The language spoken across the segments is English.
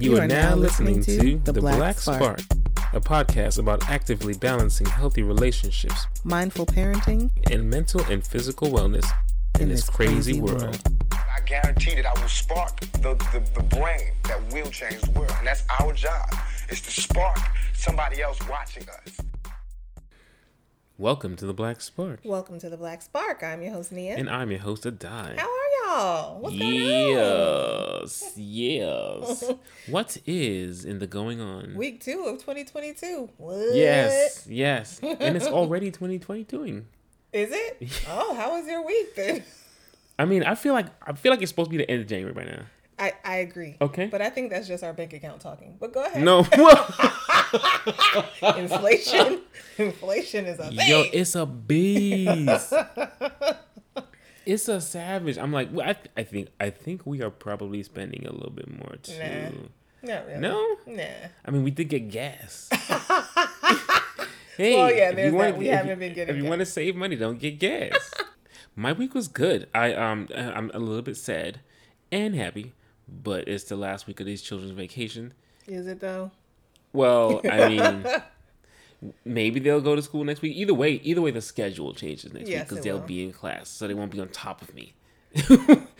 You, are, now listening, to The Black, Spark, a podcast about actively balancing healthy relationships mindful parenting, and mental and physical wellness in, this crazy, world. I guarantee that I will spark the, the, the brain that will change the world. And that's our job, is to spark somebody else watching us. Welcome to The Black Spark. Welcome to the Black Spark. I'm your host Nia. And I'm your host, Adai. How are y'all? What's going on? Yes, yes. what is in the going on? Week two of 2022. What? Yes, yes. And it's already 2022. Is it? Oh, how was your week then? I mean, I feel like I feel like it's supposed to be the end of January by now. I, I agree. Okay. But I think that's just our bank account talking. But go ahead. No, Inflation. Inflation is a thing. yo, it's a beast. It's a savage. I'm like, well, I, I think I think we are probably spending a little bit more too. Nah. Not really. No, Nah. I mean we did get gas. hey, Well, yeah, there's that. We if haven't been getting If you want to save money, don't get gas. My week was good. I um I'm a little bit sad and happy, but it's the last week of these children's vacation. Is it though? Well, I mean, maybe they'll go to school next week. Either way, either way, the schedule changes next week because they'll will. be in class, so they won't be on top of me.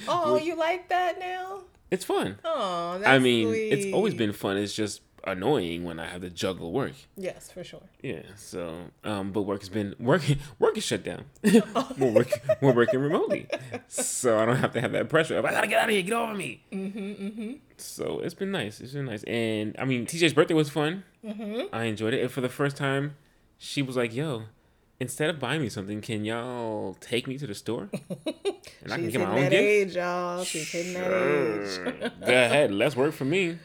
Oh, you like that now? It's fun. Oh, that's I mean, it's always been fun. It's just annoying when I have to juggle work. Yes, for sure. Yeah. So, um, but work has been working. Work is shut down. we're working. We're working remotely, so I don't have to have that pressure. of, I gotta get out of here. Get over me. Mm-hmm, mm-hmm. So it's been nice. It's been nice, and I mean, TJ's birthday was fun. Mm-hmm. I enjoyed it, and for the first time, she was like, "Yo." Instead of buying me something, can y'all take me to the store? And I can get my own that gift. age, y'all. She's hitting that age. Go ahead, less work for me.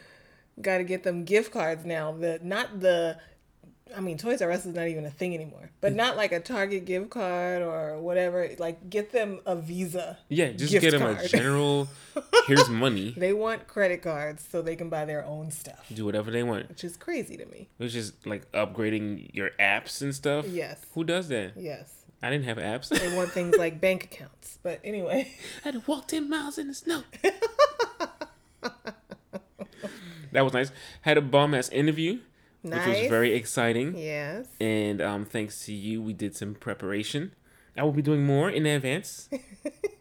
Got to get them gift cards now. The not the, I mean, Toys R Us is not even a thing anymore. But mm. not like a Target gift card or whatever. Like get them a Visa. Yeah, just get them a general. Here's money. They want credit cards so they can buy their own stuff, Do whatever they want. which is crazy to me. Which is like upgrading your apps and stuff. Yes. Who does that? Yes. I didn't have apps. They want things like bank accounts. But anyway, I had to walk 10 miles in the snow. that was nice. Had a bomb ass interview, which was very exciting. yes. And um, thanks to you, we did some preparation. I will be doing more in advance.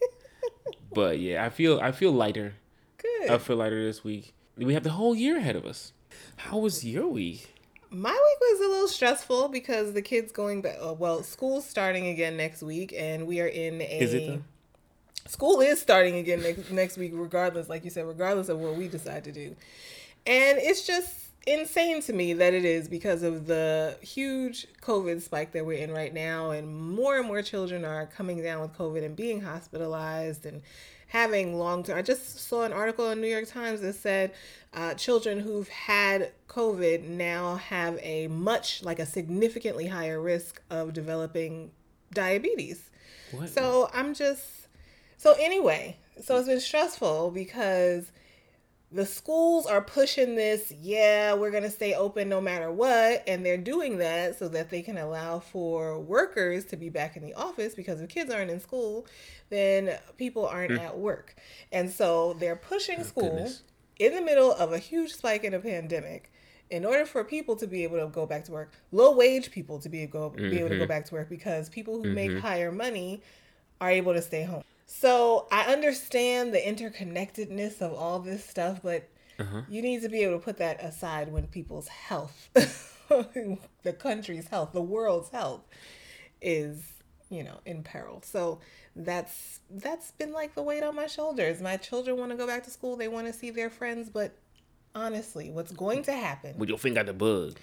but yeah, I feel I feel lighter. Good. I feel lighter this week. We have the whole year ahead of us. How was your week? My week was a little stressful because the kids going back. Uh, well, school's starting again next week, and we are in a. Is it though? School is starting again next next week, regardless, like you said, regardless of what we decide to do, and it's just insane to me that it is because of the huge COVID spike that we're in right now, and more and more children are coming down with COVID and being hospitalized and having long term. I just saw an article in New York Times that said uh, children who've had COVID now have a much, like a significantly higher risk of developing diabetes. What? So I'm just, so anyway, so it's been stressful because the schools are pushing this, yeah, we're going to stay open no matter what. And they're doing that so that they can allow for workers to be back in the office because if kids aren't in school, then people aren't hmm. at work. And so they're pushing oh, school goodness. in the middle of a huge spike in a pandemic. In order for people to be able to go back to work, low wage people to be able, be able to go mm-hmm. back to work because people who make mm-hmm. higher money are able to stay home. So I understand the interconnectedness of all this stuff, but uh-huh. you need to be able to put that aside when people's health, the country's health, the world's health is, you know, in peril. So that's that's been like the weight on my shoulders. My children want to go back to school, they want to see their friends, but honestly, what's going to happen With your finger the bug.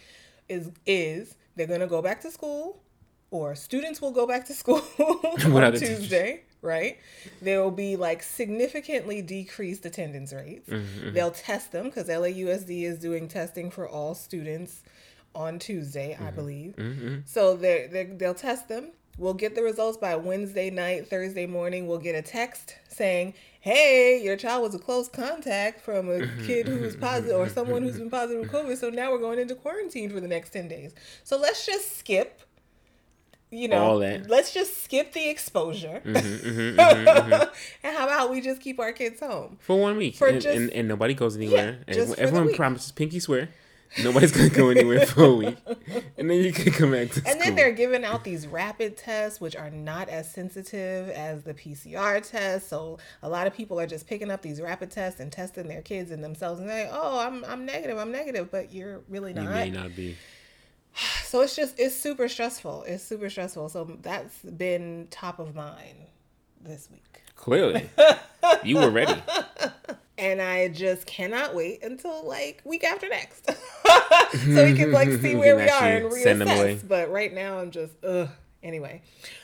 is is they're going to go back to school or students will go back to school on? Tuesday, right? There will be like significantly decreased attendance rates. Mm-hmm, mm-hmm. They'll test them because LAUSD is doing testing for all students on Tuesday, Mm-hmm. I believe. Mm-hmm. So they're, they're, they'll test them. We'll get the results by Wednesday night, Thursday morning. We'll get a text saying, hey, your child was a close contact from a mm-hmm, kid who's positive or someone who's been positive with COVID. So now we're going into quarantine for the next 10 days. So let's just skip you know. Mm-hmm, let's just skip the exposure. Mm-hmm, mm-hmm, mm-hmm, and how about we just keep our kids home? for one week, For and, just- and, and nobody goes anywhere. and for the everyone promises pinky swear. Nobody's gonna go anywhere for a week, and then you can come back to And school. then they're giving out these rapid tests, which are not as sensitive as the PCR test. So a lot of people are just picking up these rapid tests and testing their kids and themselves and saying, "Oh, I'm I'm negative, I'm negative," but you're really not. you may not be. So it's just it's super stressful. It's super stressful. So that's been top of mind this week. Clearly, you were ready. and I just cannot wait until like week after next, so we can like see where we are and send them away. reassess. But right now, I'm just ugh. Anyway,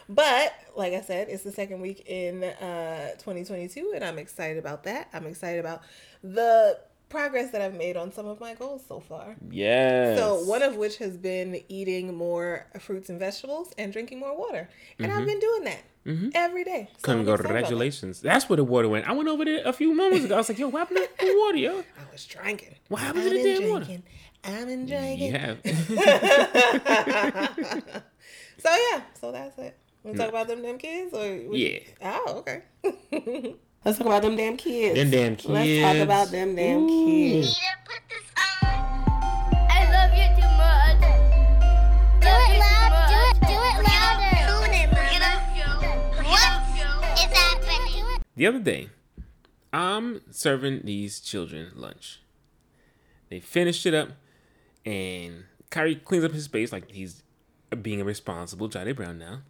but like I said, it's the second week in uh 2022, and I'm excited about that. I'm excited about the progress that I've made on some of my goals so far. Yes. So one of which has been eating more fruits and vegetables and drinking more water, and I've mm-hmm. been doing that mm-hmm. every day. So I'm excited about that. Congratulations. That's where the water went. I went over there a few moments ago. I was like, yo, what happened to the water, yo? I was drinking. What happened to I've the been damn water? I'm enjoying Yeah. So yeah, so that's it. We talk about them damn kids, or we- Yeah. Oh, okay. Let's talk about them damn kids. Them damn kids. Let's talk about them damn Ooh. kids. Need to put this on. I love you too much. Do it loud. Do it. Do it louder. What is happening? The other day, I'm serving these children lunch. They finished it up, and Kyrie cleans up his space like he's being a responsible Johnny Brown now.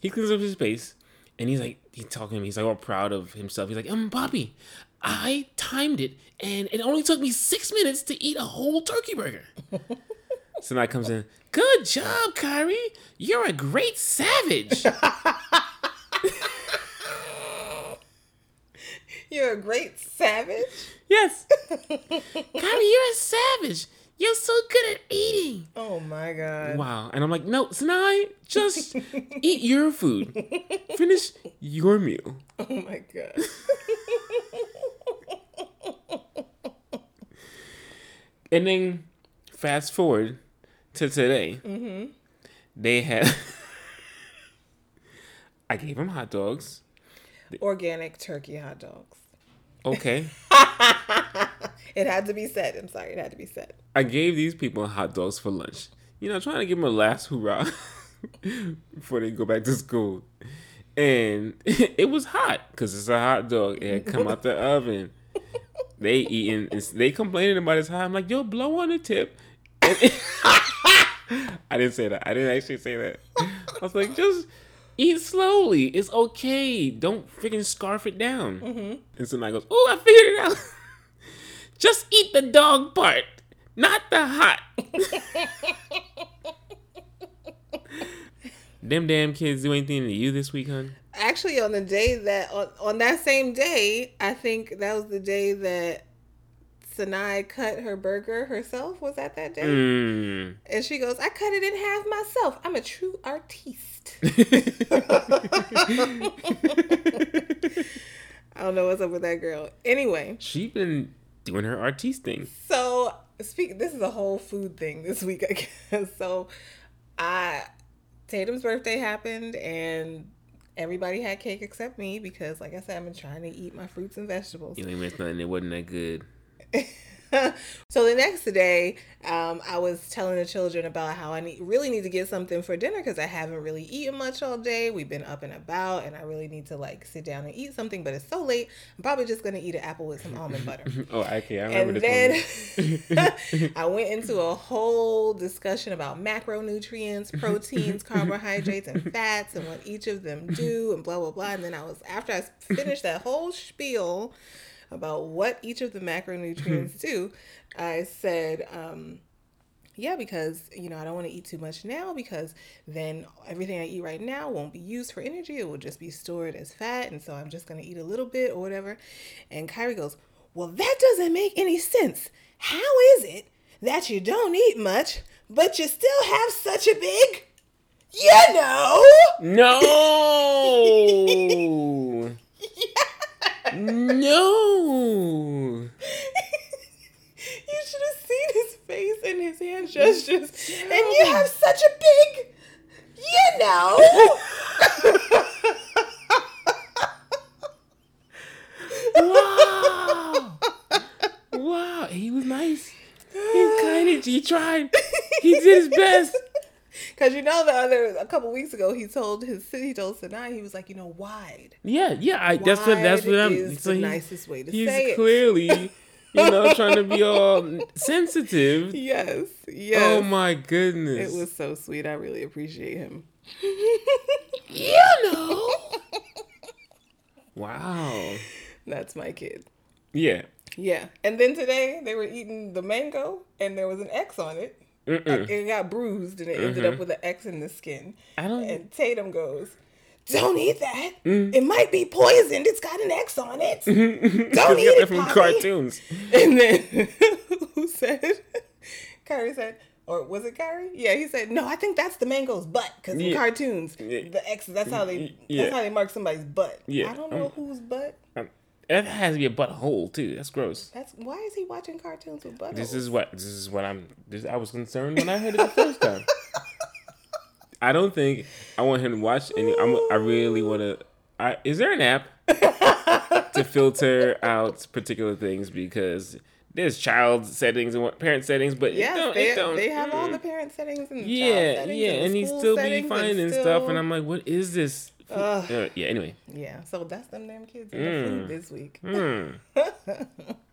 He cleans up his space, and he's like, he's talking to me. He's like all proud of himself. He's like, um, Poppy, I timed it, and it only took me six minutes to eat a whole turkey burger. Somebody comes in, good job, Kyrie. You're a great savage. You're a great savage. Yes. Kyrie, you're a savage. You're so good at eating. Oh my god. Wow. And I'm like, no, Sinai, just eat your food. Finish your meal. Oh my god. And then fast forward to today. Mm-hmm. They had. I gave them hot dogs. Organic turkey hot dogs. Okay. It had to be said. I'm sorry, it had to be said. I gave these people hot dogs for lunch. You know, trying to give them a last hurrah before they go back to school. And it was hot because it's a hot dog. It had come out the oven. They eating, they complaining about it. I'm like, yo, blow on the tip. And I didn't say that. I didn't actually say that. I was like, just eat slowly. It's okay. Don't freaking scarf it down. Mm-hmm. And somebody goes, oh, I figured it out. Just eat the dog part, not the hot. Them damn kids do anything to you this week, hun? Actually, on the day that on, on that same day, I think that was the day that Sanai cut her burger herself. Was that that day? Mm. And she goes, "I cut it in half myself. I'm a true artiste." I don't know what's up with that girl. Anyway, she been doing her artiste thing. so speak. This is a whole food thing this week, I guess. So, I Tatum's birthday happened, and everybody had cake except me because, like I said, I've been trying to eat my fruits and vegetables. You ain't missed nothing. It wasn't that good. so the next day, um, I was telling the children about how I need, really need to get something for dinner because I haven't really eaten much all day. We've been up and about, and I really need to like sit down and eat something. But it's so late. I'm probably just gonna eat an apple with some almond butter. Oh, okay. I remember and then I went into a whole discussion about macronutrients, proteins, carbohydrates, and fats, and what each of them do, and blah blah blah. And then I was after I finished that whole spiel about what each of the macronutrients do, I said. Um, yeah, because you know I don't want to eat too much now because then everything I eat right now won't be used for energy. It will just be stored as fat, and so I'm just gonna eat a little bit or whatever. And Kyrie goes, "Well, that doesn't make any sense. How is it that you don't eat much, but you still have such a big, you know?" No. No. You should have seen his face and his hand gestures. And you have such a big, you know. Wow. wow. He was nice. He kind of he tried. He did his best. Because you know the other a couple weeks ago he told his he told Sinai he was like you know wide. Yeah, yeah. I, that's what that's what I'm. is so the he- nicest way to say it. clearly, you know, trying to be all sensitive. Yes, oh yes. Oh my goodness. It was so sweet. I really appreciate him. you know. wow. That's my kid. Yeah. Yeah. And then today they were eating the mango and there was an X on it. Mm-mm. It got bruised and it ended up with an X in the skin. I don't. And Tatum goes, Don't eat that. Mm. It might be poisoned. It's got an X on it. Don't eat it from Poppy." cartoons. And then who said? Kyrie said, or was it Kyrie? Yeah, he said, no, I think that's the mango's butt because in cartoons, Yeah. the X, that's how they, Yeah. that's how they mark somebody's butt. Yeah. I don't know Um, whose butt. Um, That has to be a butthole too. That's gross. That's why is he watching cartoons with butt? This is what this is what I'm. This, I was concerned when I heard it the first time. I don't think I want him to watch any. I'm. I really want to. I is there an app to filter out particular things because there's child settings and what parent settings, but yeah, they, they have all mm. the parent settings and child yeah, settings yeah, and, and he still be finding stuff, still- and I'm like, what is this? Uh, yeah. Anyway. yeah. So that's them damn kids in the Mm. food this week. Hmm.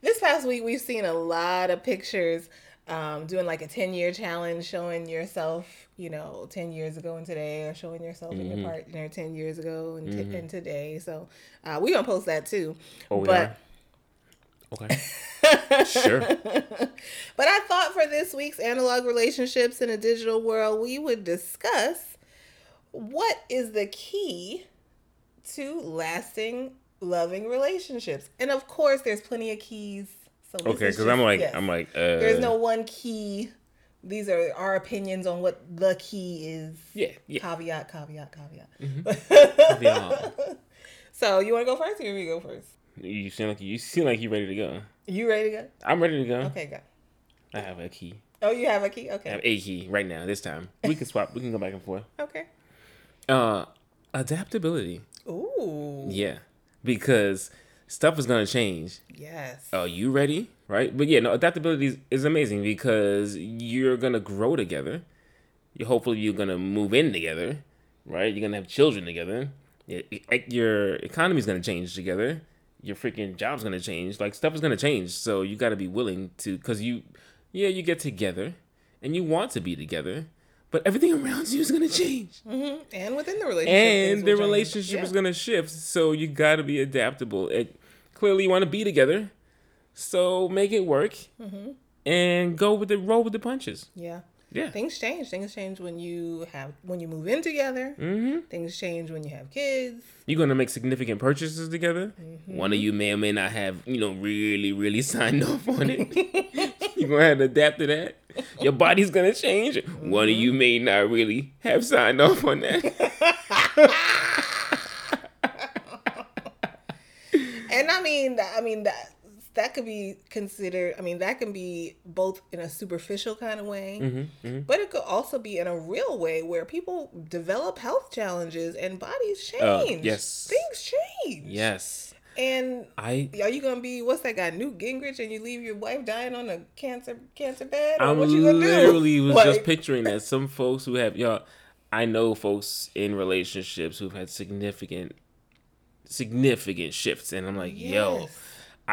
This past week, we've seen a lot of pictures um, doing like a 10 year challenge, showing yourself, you know, 10 years ago and today, or showing yourself in Mm-hmm. your partner 10 years ago and, t- and today. So uh, we're going to post that too. Oh, we but, are? Okay. sure. but I thought for this week's analog relationships in a digital world, we would discuss what is the key to lasting, loving relationships. And of course, there's plenty of keys. So Okay, because I'm like, yes. I'm like, uh, There's no one key. These are our opinions on what the key is. yeah, yeah. Caveat, caveat, caveat. Mm-hmm. So you want to go first, or you want me to go first? You seem like you seem like you ready to go. You ready to go? I'm ready to go. Okay, go. I have a key. Oh, you have a key. Okay. I have a key right now. This time we can swap. We can go back and forth. Okay. Uh, adaptability. Ooh. Yeah, because stuff is gonna change. Yes. Are you ready? Right? But yeah, no, adaptability is, is amazing because you're gonna grow together. You hopefully you're gonna move in together, right? You're gonna have children together. Your, your economy's gonna change together. Your freaking job's gonna change. Like stuff is gonna change. So you gotta be willing to, cause you, yeah, you get together, and you want to be together, but everything around you is gonna change mm-hmm. And within the relationship. and the change. relationship Yeah. is gonna shift. So you gotta be adaptable. It clearly you want to be together, so make it work Mm-hmm. and go with the roll with the punches. Yeah. Yeah, Things change. Things change when you have when you move in together. mm-hmm. Things change when you have kids. you're gonna make significant purchases together. Mm-hmm. One of you may or may not have you know really really signed off on it. you're gonna have to adapt to that. Your body's gonna change. One of Mm-hmm. you may not really have signed off on that. And I mean, that- I mean that that could be considered. I mean, that can be both in a superficial kind of way, Mm-hmm, but it could also be in a real way where people develop health challenges and bodies change. Oh, yes. things change. yes, And I are you gonna be what's that guy Newt Gingrich and you leave your wife dying on a cancer cancer bed? I'm what you gonna literally do? was Like, just picturing that some folks who have y'all. I know folks in relationships who've had significant, significant shifts, and I'm like, yo, Yes.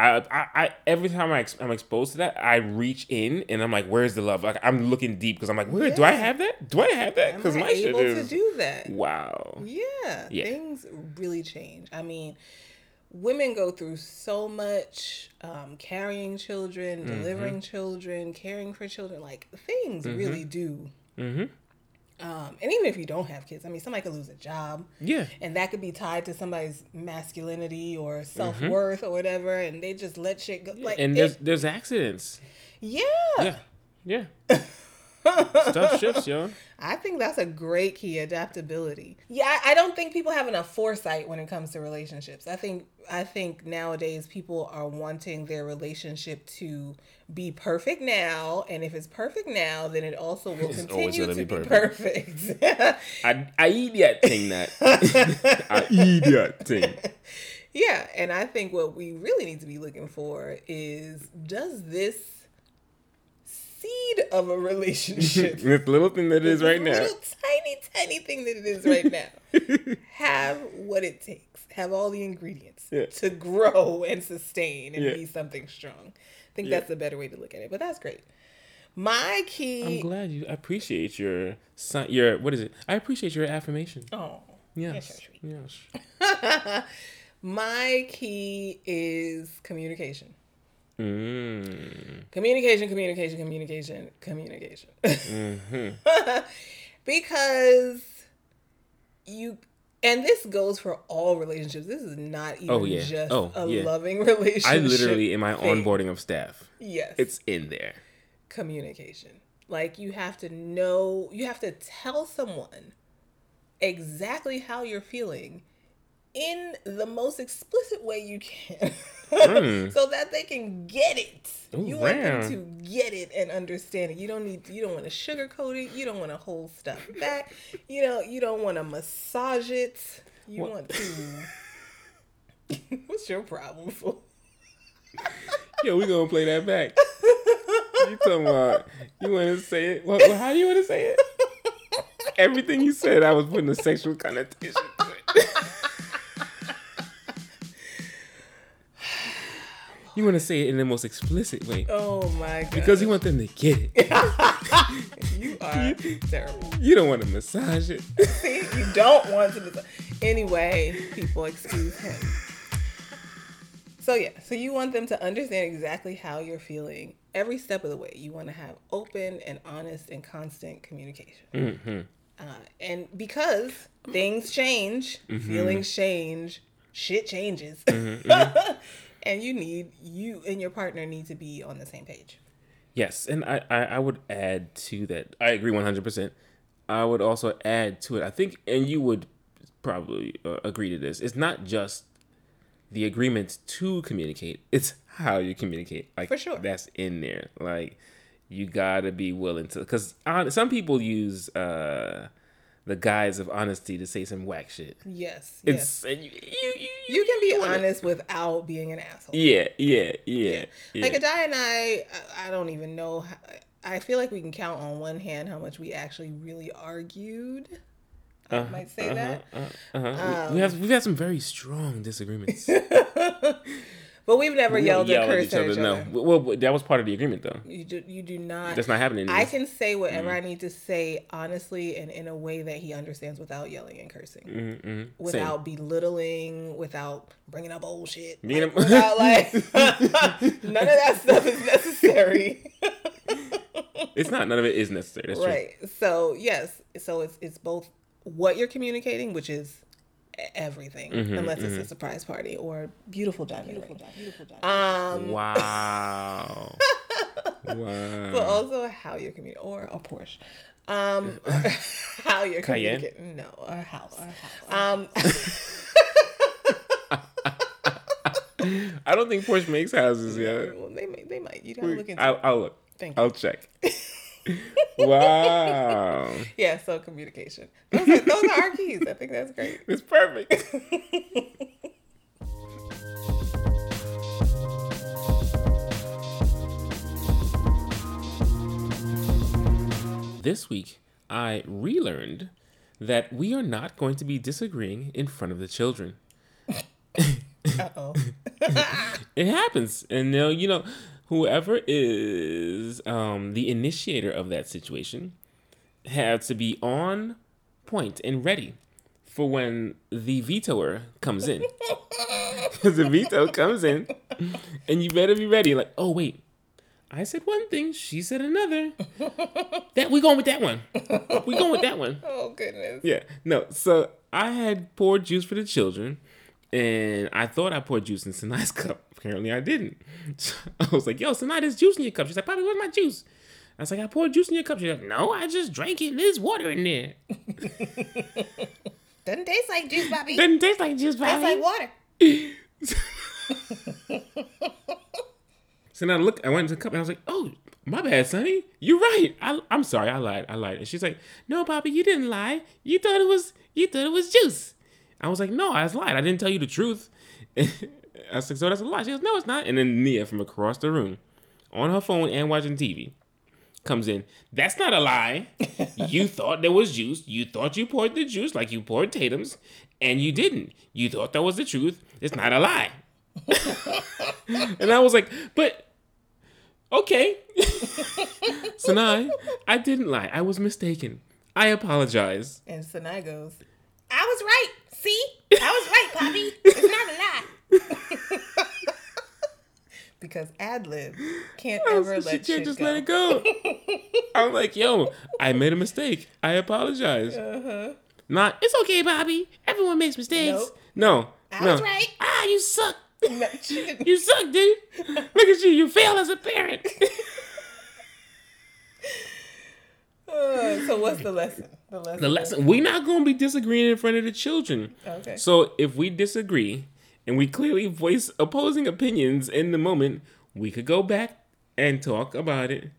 I, I, I every time I, ex- I'm exposed to that, I reach in and I'm like, where's the love? Like I'm looking deep because I'm like, where do I have that? Do I have that? Because my shit able is to do that? wow. Yeah, Yeah. things really change. I mean, women go through so much um, carrying children, Mm-hmm. delivering children, caring for children. Like things really do. Mm-hmm. Um, and even if you don't have kids, I mean, somebody could lose a job, Yeah. and that could be tied to somebody's masculinity or Mm-hmm. self worth or whatever, and they just let shit go. Like, And it- there's there's accidents. yeah, Yeah. Yeah. Stuff shifts, yo. I think that's a great key adaptability. Yeah, I, don't think people have enough foresight when it comes to relationships. I think I think nowadays people are wanting their relationship to be perfect now, and if it's perfect now, then it also will continue to be be perfect. I I idiot thing that. I idiot thing. yeah, and I think what we really need to be looking for is does this seed of a relationship This little thing that it is right now. little tiny, tiny thing that it is right now, have what it takes, have all the ingredients Yeah. to grow and sustain and Yeah. be something strong. I think Yeah. that's a better way to look at it, but that's great. My key. I'm glad you appreciate your your what is it? I appreciate your affirmation. Oh, Yes. you're Yes. my key is communication. Mm. Communication, communication, communication, communication. Mm-hmm. because you and this goes for all relationships. This is not even Oh, yeah. just Oh, a yeah. loving relationship. I literally in my thing. onboarding of staff, Yes. it's in there. communication. Like you have to know, you have to tell someone exactly how you're feeling in the most explicit way you can mm. so that they can get it. Ooh, you want wow. them to get it and understand it. You don't need you don't want to sugarcoat it. You don't want to hold stuff back. You know, you don't want to massage it. You What? want to What's your problem for? Yo, we gonna play that back. you talking about? You want to say it? What, how do you want to say it? Everything you said, I was putting a sexual connotation to it. You want to say it in the most explicit way Oh my god. because you want them to get it. you are terrible. You don't want to massage it. See, you don't want to. Anyway, people excuse him. So yeah, so you want them to understand exactly how you're feeling every step of the way. You want to have open and honest and constant communication. Mm-hmm. Uh, and because things change, mm-hmm. feelings change, shit changes, mm-hmm, and you need you and your partner need to be on the same page. Yes, and I, I, I would add to that. I agree 100%. I would also add to it, I think, and you would probably uh, agree to this, it's not just the agreement to communicate, it's how you communicate. Like, For sure. That's in there. Like, you gotta be willing to, because some people use uh, the guise of honesty to say some whack shit. Yes, yes. It's, and you, you, you, You can be honest without being an asshole. Yeah, yeah, yeah. yeah. Like Adai and I, I- don't even know. How, I feel like we can count on one hand how much we actually really argued. I uh-huh, might say uh-huh, that. Uh-huh, uh-huh. we, we um, have we've had some very strong disagreements. But we've never We yelled or cursed at each other. No, well, well, that was part of the agreement, though. You do, you do not. That's not happening. I can say whatever I need to say honestly and in a way that he understands without yelling and cursing, Mm-hmm. without belittling, without bringing up old shit, Being like, a- without like none of that stuff is necessary. It's not. None of it is necessary. That's right so yes so it's it's both what you're communicating which is everything Mm-hmm, unless it's a surprise party or beautiful diamond beautiful diamond, beautiful diamond. um. Wow. wow. but also how you're communicating or a porsche um how you're Cayenne? communicating no a house um I don't think Porsche makes houses yet. well, they may, they might you gotta look into I'll, it. I'll look. Thank you. I'll check. wow. yeah so communication those are, those are our keys i think that's great It's perfect. this week, I relearned that we are not going to be disagreeing in front of the children. uh-oh It happens, and now you know whoever is um, the initiator of that situation had to be on point and ready for when the vetoer comes in. Because the veto comes in, and you better be ready. Like, oh wait, I said one thing, she said another. That we going with that one. We going with that one. oh goodness Yeah, no. So I had poured juice for the children, and I thought I poured juice in Sanai's cup. Apparently, I didn't. So I was like, "Yo, Sanai, there's juice in your cup." She's like, "Poppy, where's my juice?" I was like, I poured juice in your cup. She's like, No, I just drank it. There's water in there. Doesn't taste like juice, Bobby. Doesn't taste like juice, Tastes Bobby. like water. So now I look, I went to the cup and I was like, "Oh, my bad, Sonny. You're right. I, I'm sorry. I lied. I lied." And she's like, "No, Poppy, you didn't lie. You thought it was you thought it was juice." I was like, "No, I was lied. I didn't tell you the truth." I was like, "So that's a lie." She goes, "No, it's not." And then Nia from across the room, on her phone and watching TV, comes in. That's not a lie. you thought there was juice. You thought you poured the juice like you poured Tatum's, and you didn't. You thought that was the truth. It's not a lie. and I was like, "But." okay. now I didn't lie. I was mistaken. I apologize. And Sanai goes, I was right. See? I was right, Poppy. It's not a lie. because ad lib can't ever she let can't shit just go. let it go. I'm like, yo, I made a mistake. I apologize. Uh-huh. Not, it's okay, Bobby. Everyone makes mistakes. Nope. No. I no. was right. Ah, you suck. No. You suck, dude. Look at you. You fail as a parent. Uh, so what's the lesson? The lesson. the lesson we're not going to be disagreeing in front of the children. Okay. So if we disagree and we clearly voice opposing opinions in the moment, we could go back and talk about it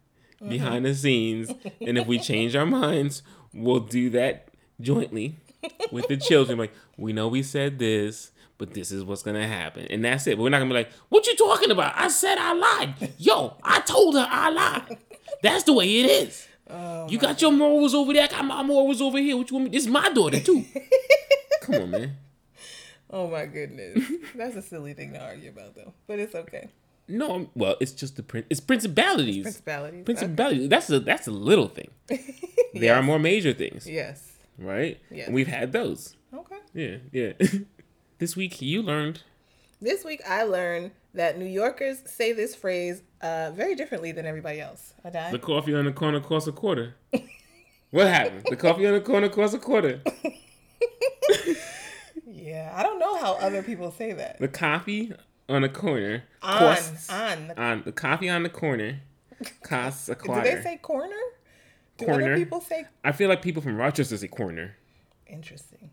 behind the scenes. and if we change our minds, we'll do that jointly with the children. Like, we know we said this, but this is what's gonna happen. And that's it. But we're not gonna be like, what you talking about? I said I lied. Yo, I told her I lied. That's the way it is. You got your morals over there. I got my morals over here. What you want me? This is my daughter too. Come on, man. Oh my goodness. That's a silly thing to argue about though. But it's okay. No, I'm- well, it's just the prin- it's principalities. Principalities. Principalities. That's a that's a little thing. There are more major things, Yes. right? Yes. And we've had those. Okay. Yeah, yeah. this week you learned. This week I learned that New Yorkers say this phrase uh, very differently than everybody else. I died. The coffee on the corner costs a quarter. what happened? The coffee on the corner costs a quarter. Yeah, I don't know how other people say that. The coffee on the corner On, costs on. on the coffee on the corner costs a quarter. Do they say corner? Do Corner. other people say I feel like people from Rochester say corner. interesting?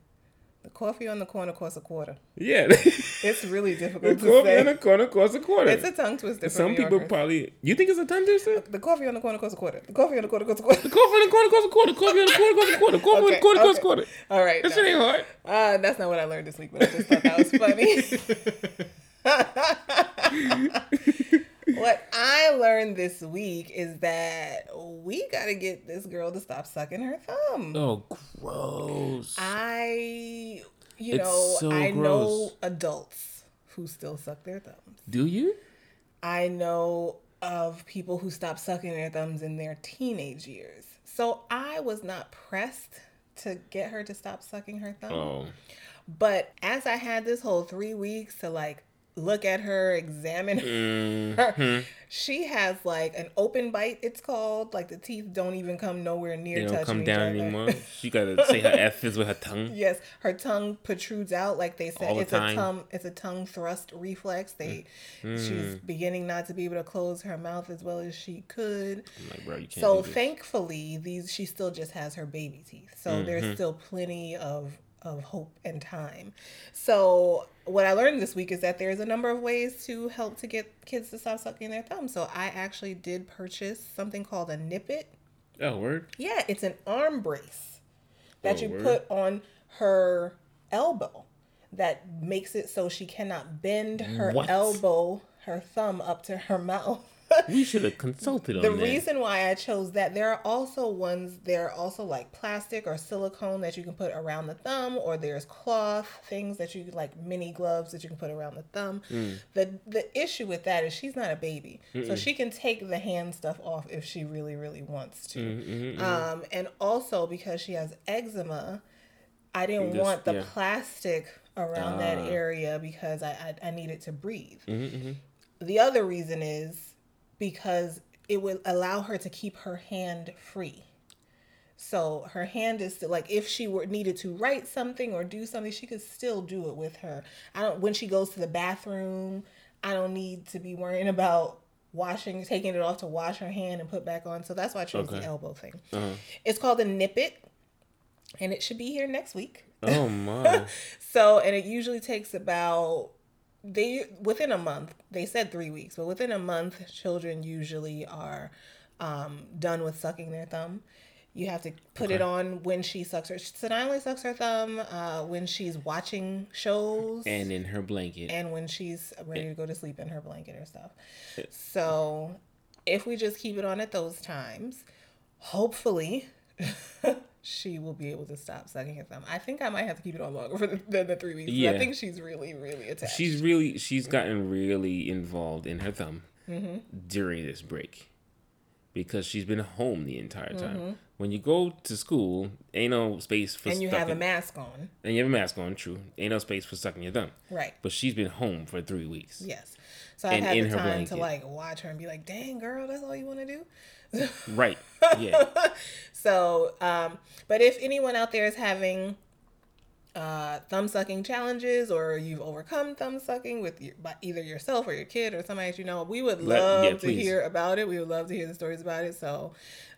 The coffee on the corner costs a quarter. Yeah. It's really the difficult to coffee on the corner costs a quarter. It's a tongue twister. Some people probably. You think it's a tongue twister? The coffee on the corner costs a quarter. The coffee on the corner costs a quarter. Coffee on the corner costs a quarter. Coffee on the corner costs a quarter. Coffee on the corner costs a quarter. All right. That no. shit ain't hard. Uh, that's not what I learned this week, but I just thought that was funny. what I learned this week is that we got to get this girl to stop sucking her thumb. Oh, gross. I, you It's know, so I know adults who still suck their thumbs. Do you? I know of people who stopped sucking their thumbs in their teenage years. So I was not pressed to get her to stop sucking her thumb. Oh. But as I had this whole three weeks to like look at her, examine her, Mm-hmm. she has like an open bite. It's called like the teeth don't even come nowhere near They touching don't come down other. anymore. She gotta say her F's with her tongue. Yes, her tongue protrudes out like they said. The It's time. Mm. a tongue. It's a tongue thrust reflex. They, she's beginning not to be able to close her mouth as well as she could. I'm like, bro, you can't So thankfully, these she still just has her baby teeth. So Mm-hmm. there's still plenty of of hope and time. So what I learned this week is that there's a number of ways to help to get kids to stop sucking their thumb. So I actually did purchase something called a nippet. Oh, word. Yeah, it's an arm brace that Oh, you word. put on her elbow that makes it so she cannot bend her What? elbow, her thumb up to her mouth. We should have consulted on The that. reason why I chose that, there are also ones, there are also like plastic or silicone that you can put around the thumb, or there's cloth things that you like mini gloves that you can put around the thumb. The the issue with that is she's not a baby, so she can take the hand stuff off if she really really wants to. Um, and also because she has eczema, I didn't Just- want the yeah. plastic around that Ah. area because I, I I needed to breathe. Mm-hmm, The other reason is because it would allow her to keep her hand free. So her hand is still like if she were needed to write something or do something, she could still do it with her. I don't when she goes to the bathroom, I don't need to be worrying about washing, taking it off to wash her hand and put back on. So that's why I chose Okay. the elbow thing. Uh-huh. It's called the Nip It, and it should be here next week. Oh my. So, and it usually takes about they within a month. They said three weeks, but within a month, children usually are um, done with sucking their thumb. You have to put it on when she sucks her. So not only sucks her thumb uh, when she's watching shows and in her blanket. and when she's ready to go to sleep in her blanket or stuff. So if we just keep it on at those times, hopefully she will be able to stop sucking her thumb. I think I might have to keep it on longer for the, than the three weeks. Yeah. I think she's really, really attached. she's really she's gotten really involved in her thumb Mm-hmm. during this break because she's been home the entire time. Mm-hmm. When you go to school, ain't no space for and you have a mask on. and you have a mask on. True, ain't no space for sucking your thumb. Right. But she's been home for three weeks. Yes. So I've And had in the her time to blanket. like watch her and be like, dang girl, that's all you want to do? Right. Yeah. So, um, but if anyone out there is having uh, thumb sucking challenges or you've overcome thumb sucking with your, by either yourself or your kid or somebody that you know, we would Let- love yeah, to please. hear about it. We would love to hear the stories about it. So,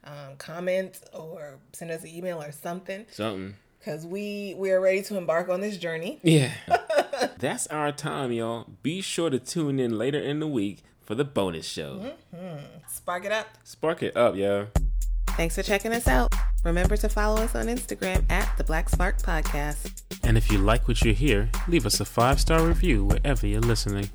um, comment or send us an email or something Something. because we we are ready to embark on this journey. Yeah. That's our time, y'all. Be sure to tune in later in the week for the bonus show. Mm-hmm. Spark it up. Spark it up, y'all. Thanks for checking us out. Remember to follow us on Instagram at the Black Spark Podcast. And if you like what you hear, leave us a five star review wherever you're listening.